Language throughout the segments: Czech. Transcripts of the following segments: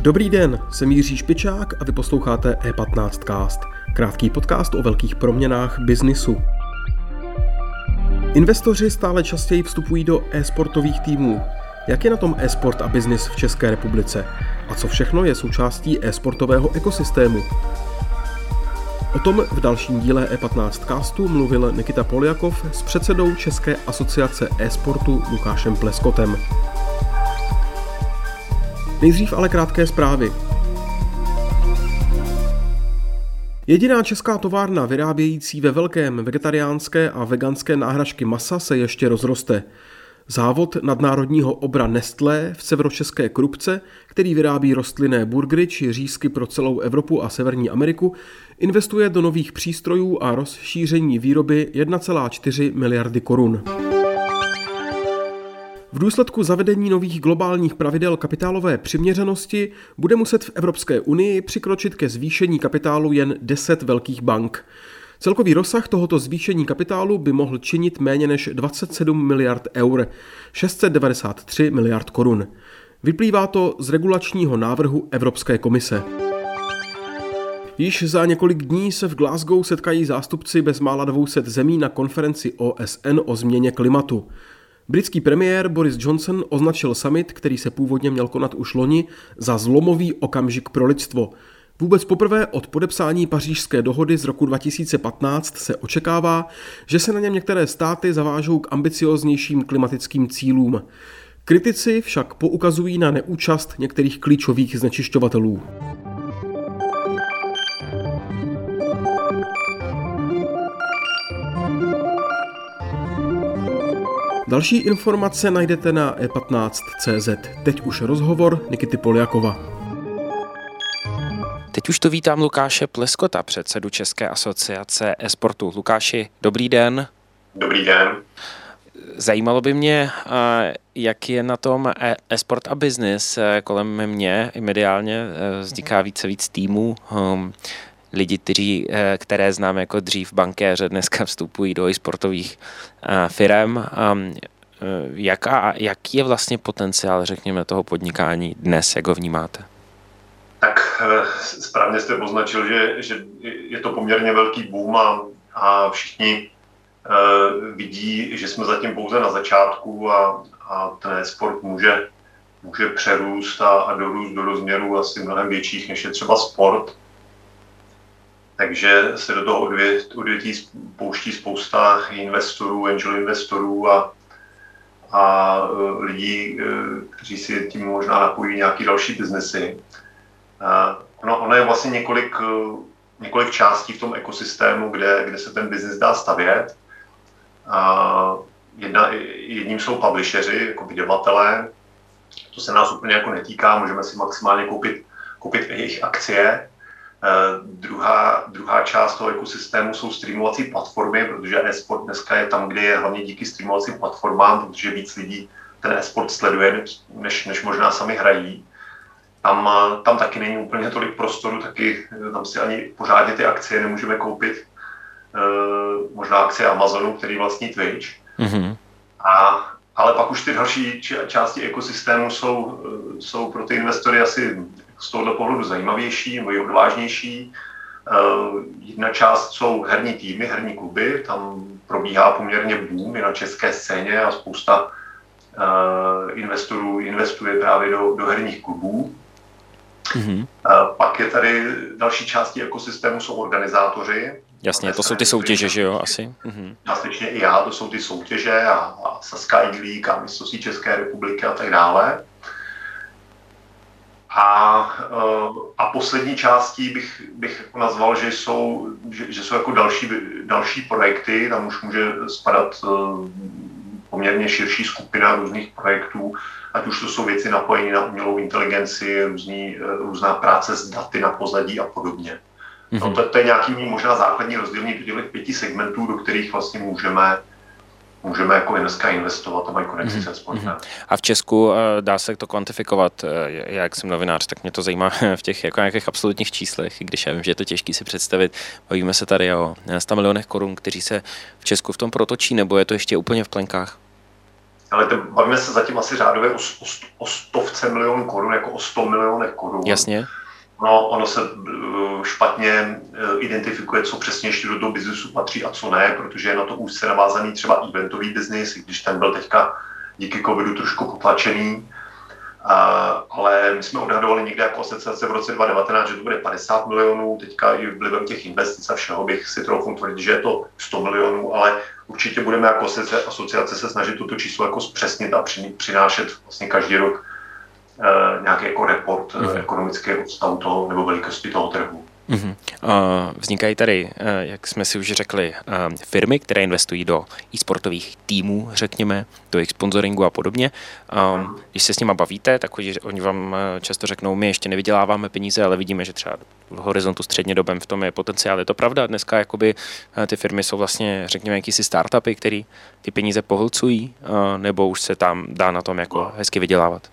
Dobrý den, jsem Jiří Špičák a vy posloucháte E15cast, krátký podcast o velkých proměnách biznisu. Investoři stále častěji vstupují do e-sportových týmů. Jak je na tom e-sport a biznis v České republice? A co všechno je součástí e-sportového ekosystému? O tom v dalším díle E15 castu mluvil Nikita Poljakov s předsedou České asociace e-sportu Lukášem Pleskotem. Nejdřív ale krátké zprávy. Jediná česká továrna vyrábějící ve velkém vegetariánské a veganské náhražky masa se ještě rozroste. Závod nadnárodního obra Nestlé v severočeské Krupce, který vyrábí rostlinné burgery či řízky pro celou Evropu a Severní Ameriku, investuje do nových přístrojů a rozšíření výroby 1,4 miliardy korun. V důsledku zavedení nových globálních pravidel kapitálové přiměřenosti bude muset v Evropské unii přikročit ke zvýšení kapitálu jen 10 velkých bank. Celkový rozsah tohoto zvýšení kapitálu by mohl činit méně než 27 miliard eur, 693 miliard korun. Vyplývá to z regulačního návrhu Evropské komise. Již za několik dní se v Glasgow setkají zástupci bezmála 200 zemí na konferenci OSN o změně klimatu. Britský premiér Boris Johnson označil summit, který se původně měl konat už loni, za zlomový okamžik pro lidstvo. Vůbec poprvé od podepsání pařížské dohody z roku 2015 se očekává, že se na něm některé státy zavážou k ambicioznějším klimatickým cílům. Kritici však poukazují na neúčast některých klíčových znečišťovatelů. Další informace najdete na e15.cz. Teď už rozhovor Nikity Poljakova. Teď už to vítám Lukáše Pleskota, předsedu České asociace e-sportu. Lukáši, dobrý den. Dobrý den. Zajímalo by mě, jak je na tom e- e-sport a business. Kolem mě i mediálně e, vzniká více víc týmů. Hm, lidi, kteří, e, které znám jako dřív bankéře, dneska vstupují do e-sportových firm. Jaká, jaký je vlastně potenciál, řekněme, toho podnikání dnes, jak ho vnímáte? Tak správně jste poznačil, že, že je to poměrně velký boom a, a všichni Eh, vidí, že jsme zatím pouze na začátku a, a ten sport může, může přerůst a, a dorůst do rozměrů asi mnohem větších, než je třeba sport. Takže se do toho odvětí pouští spousta investorů, angel investorů a, a eh, lidí, eh, kteří si tím možná napojí nějaký další biznesy. Ono, ono je vlastně několik, několik částí v tom ekosystému, kde, kde se ten biznis dá stavět. Jedna, jedním jsou publisheři, jako vydavatelé, to se nás úplně jako netýká, můžeme si maximálně koupit, koupit jejich akcie. Uh, druhá, druhá část toho ekosystému jsou streamovací platformy, protože e-sport dneska je tam, kde je hlavně díky streamovacím platformám, protože víc lidí ten e-sport sleduje, než, než možná sami hrají. Tam, tam taky není úplně tolik prostoru, taky tam si ani pořádně ty akcie nemůžeme koupit Eh, možná akcie Amazonu, který vlastní Twitch. Mm-hmm. A, ale pak už ty další části ekosystému jsou, eh, jsou pro ty investory asi z tohoto pohledu zajímavější nebo i odvážnější. Uh, jedna část jsou herní týmy, herní kluby, tam probíhá poměrně boom i na české scéně a spousta uh, investorů investuje právě do, do herních klubů. Mm-hmm. Pak je tady další části ekosystému jsou organizátoři, Jasně, to jsou ty soutěže, že jo, asi? Mhm. Částečně i já, to jsou ty soutěže a, a Saska League a mistrovství České republiky a tak dále. A, eh, a poslední částí bych, bych jako nazval, že jsou, že, že jsou jako další, další projekty, tam už může spadat eh, poměrně širší skupina různých projektů, ať už to jsou věci napojené na umělou inteligenci, různý, eh, různá práce s daty na pozadí a podobně. Mm-hmm. No, to, to je nějaký možná základní rozdílný do těch pěti segmentů, do kterých vlastně můžeme, můžeme jako dneska investovat a mají konexi mm-hmm. Mhm. A v Česku dá se to kvantifikovat? Já, jak jsem novinář, tak mě to zajímá v těch jako nějakých absolutních číslech, když já vím, že je to těžké si představit. Bavíme se tady o 100 milionech korun, kteří se v Česku v tom protočí, nebo je to ještě úplně v plenkách? Ale to, bavíme se zatím asi řádově o, o, o stovce milionů korun, jako o 100 milionech korun. Jasně. No, ono se eh, špatně eh, identifikuje, co přesně ještě do toho biznesu patří a co ne, protože je na to úzce navázaný třeba eventový biznis, když ten byl teďka díky covidu trošku potlačený. Ale my jsme odhadovali někde jako asociace v roce 2019, že to bude 50 milionů, teďka i vlivem těch investic a všeho bych si trochu tvrdit, že je to 100 milionů, ale určitě budeme jako asociace se snažit toto číslo jako zpřesnit a přinášet vlastně každý rok uh, nějaký jako report mm-hmm. ekonomického stavu toho nebo velikosti toho trhu. Uh, vznikají tady, uh, jak jsme si už řekli, uh, firmy, které investují do e-sportových týmů, řekněme, do jejich sponsoringu a podobně. Když se s nimi bavíte, tak oni, vám často řeknou, my ještě nevyděláváme peníze, ale vidíme, že třeba v horizontu středně dobem v tom je potenciál. Je to pravda? Dneska jakoby ty firmy jsou vlastně, řekněme, jakýsi startupy, které ty peníze pohlcují, nebo už se tam dá na tom jako hezky vydělávat?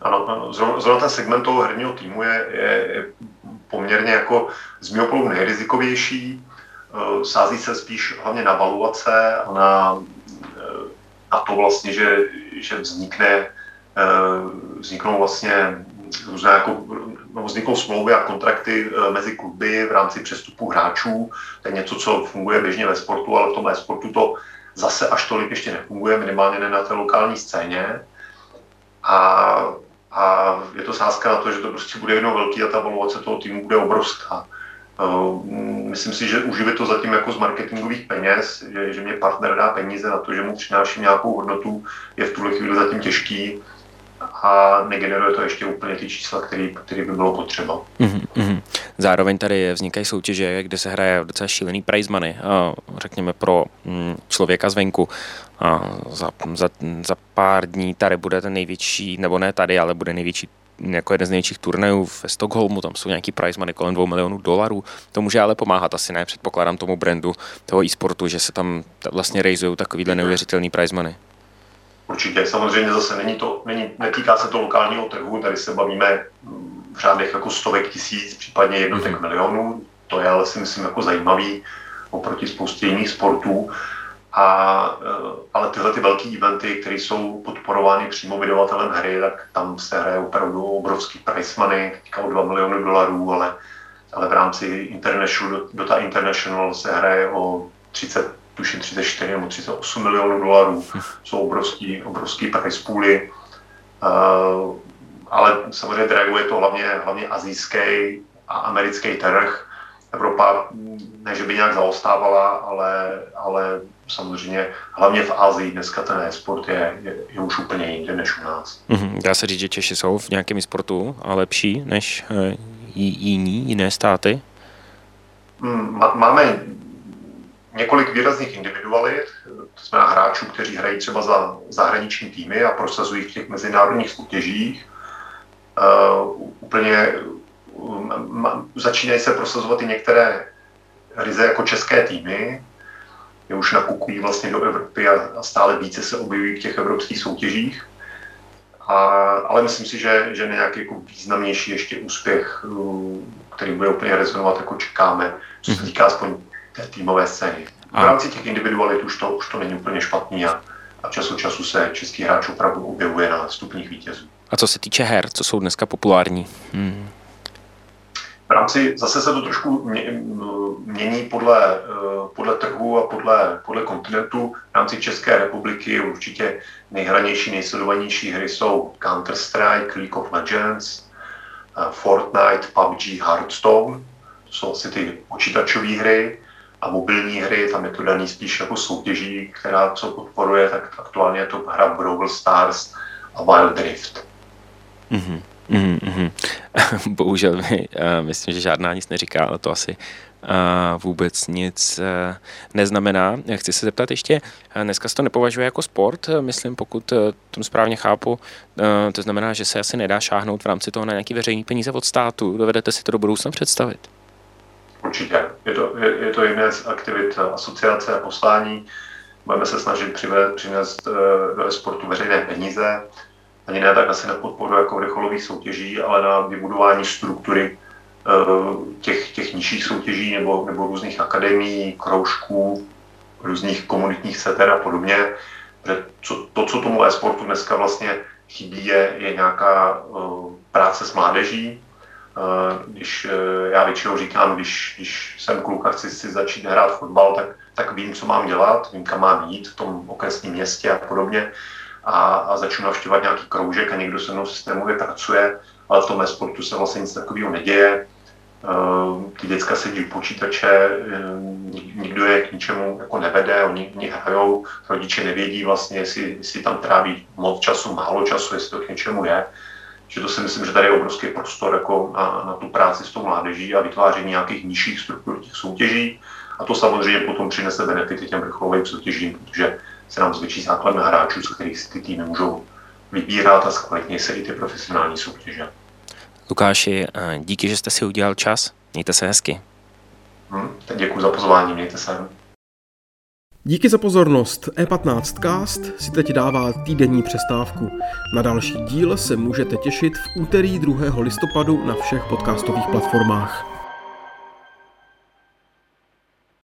Ano, ano. Zrovna, ten segment toho herního týmu je, je, je poměrně jako z mého pohledu nejrizikovější. Eh, sází se spíš hlavně na valuace a na, eh, na to vlastně, že, že vznikne, eh, vzniknou vlastně různé jako, no, vzniknou smlouvy a kontrakty mezi kluby v rámci přestupu hráčů. To je něco, co funguje běžně ve sportu, ale v tom e-sportu to zase až tolik ještě nefunguje, minimálně ne na té lokální scéně. A a je to sázka na to, že to prostě bude jednou velký a ta valuace toho týmu bude obrovská. Uh, myslím si, že uživit to zatím jako z marketingových peněz, že, že mě partner dá peníze na to, že mu přináším nějakou hodnotu, je v tuhle chvíli zatím těžký a negeneruje to ještě úplně ty čísla, který by bylo potřeba. Mm-hmm. Zároveň tady vznikají soutěže, kde se hraje docela šílený prize money, řekněme pro mm, člověka zvenku. A za, za, za pár dní tady bude ten největší, nebo ne tady, ale bude největší jako jeden z největších turnajů ve Stockholmu, tam jsou nějaký prize money kolem 2 milionů dolarů. To může ale pomáhat, asi ne, předpokládám tomu brandu toho e-sportu, že se tam vlastně rejzují takovýhle neuvěřitelný prize money. Určitě, samozřejmě zase není to, není, netýká se to lokálního trhu, tady se bavíme v řádech jako stovek tisíc, případně jednotek mm-hmm. milionů, to je ale si myslím jako zajímavý oproti spoustě jiných sportů. A, eh, ale tyhle ty velké eventy, které jsou podporovány přímo vydavatelem hry, tak tam se hraje opravdu obrovský price money, teďka o 2 miliony dolarů, ale, ale v rámci International, Dota International se hraje o 30, tuším 34 nebo 38 milionů dolarů. Jsou obrovský, obrovský price pooly. Uh, ale samozřejmě draguje to hlavně, hlavně azijský a americký trh. Evropa ne, že by nějak zaostávala, ale, ale samozřejmě hlavně v Asii dneska ten e-sport je, je, je už úplně jinde než u nás. Mm-hmm. Dá se říct, že Češi jsou v nějakém sportu a lepší než e, jiní, jiné státy? Mm, máme několik výrazných individualit, to znamená hráčů, kteří hrají třeba za zahraniční týmy a prosazují v těch mezinárodních soutěžích. Uh, úplně um, začínají se prosazovat i některé ryze jako české týmy, je už nakukují vlastně do Evropy a, a stále více se objevují v těch evropských soutěžích. A, ale myslím si, že, že nějaký jako významnější ještě úspěch, uh, který bude úplně rezonovat, jako čekáme, co se mhm. týká aspoň té týmové scény. V rámci těch individualit už to, už to není úplně špatný a, a čas od času se český hráč opravdu objevuje na stupních vítězů. A co se týče her, co jsou dneska populární? Hmm. V rámci, zase se to trošku mění podle, eh, podle trhu a podle, podle kontinentu. V rámci České republiky určitě nejhranější, nejsledovanější hry jsou Counter-Strike, League of Legends, eh, Fortnite, PUBG, Hearthstone. To jsou asi ty počítačové hry a mobilní hry, tam je to daný spíš jako soutěží, která co podporuje, tak aktuálně je to hra Brawl Stars a Wild Rift. Mm-hmm. Mm-hmm. Bohužel mi, uh, myslím, že žádná nic neříká, ale to asi uh, vůbec nic uh, neznamená. Chci se zeptat ještě, dneska se to nepovažuje jako sport, myslím, pokud tom správně chápu, to znamená, že se asi nedá šáhnout v rámci toho na nějaký veřejný peníze od státu. Dovedete si to do budoucna představit? Určitě. Je to, je, je to jedna z aktivit asociace a poslání. budeme se snažit přivést, přinést eh, do sportu veřejné peníze, ani ne tak asi na podporu jako vrcholových soutěží, ale na vybudování struktury těch, těch nižších soutěží nebo, nebo různých akademií, kroužků, různých komunitních center a podobně. Co, to, co tomu e-sportu dneska vlastně chybí, je, je nějaká uh, práce s mládeží. Uh, když uh, já většinou říkám, když, když jsem kluk a chci si začít hrát fotbal, tak, tak vím, co mám dělat, vím, kam mám jít v tom okresním městě a podobně. A, a začnu navštěvovat nějaký kroužek a někdo se mnou systémově pracuje, ale v tom e-sportu se vlastně nic takového neděje. Eh, ty děcka sedí u počítače, eh, nikdo je k ničemu jako nevede, oni, oni hrajou, rodiče nevědí vlastně, jestli, jestli tam tráví moc času, málo času, jestli to k něčemu je. Že to si myslím, že tady je obrovský prostor jako na, na tu práci s tou mládeží a vytváření nějakých nižších struktur těch soutěží. A to samozřejmě potom přinese benefity těm vrcholovým soutěžím, protože se nám zvětší základ na hráčů, z kterých si ty týmy můžou vybírat a zkvalitní se i ty profesionální soutěže. Lukáši, eh, díky, že jste si udělal čas. Mějte se hezky. Hmm, děkuji za pozvání, mějte se. Díky za pozornost. E15 Cast si teď dává týdenní přestávku. Na další díl se můžete těšit v úterý 2. listopadu na všech podcastových platformách.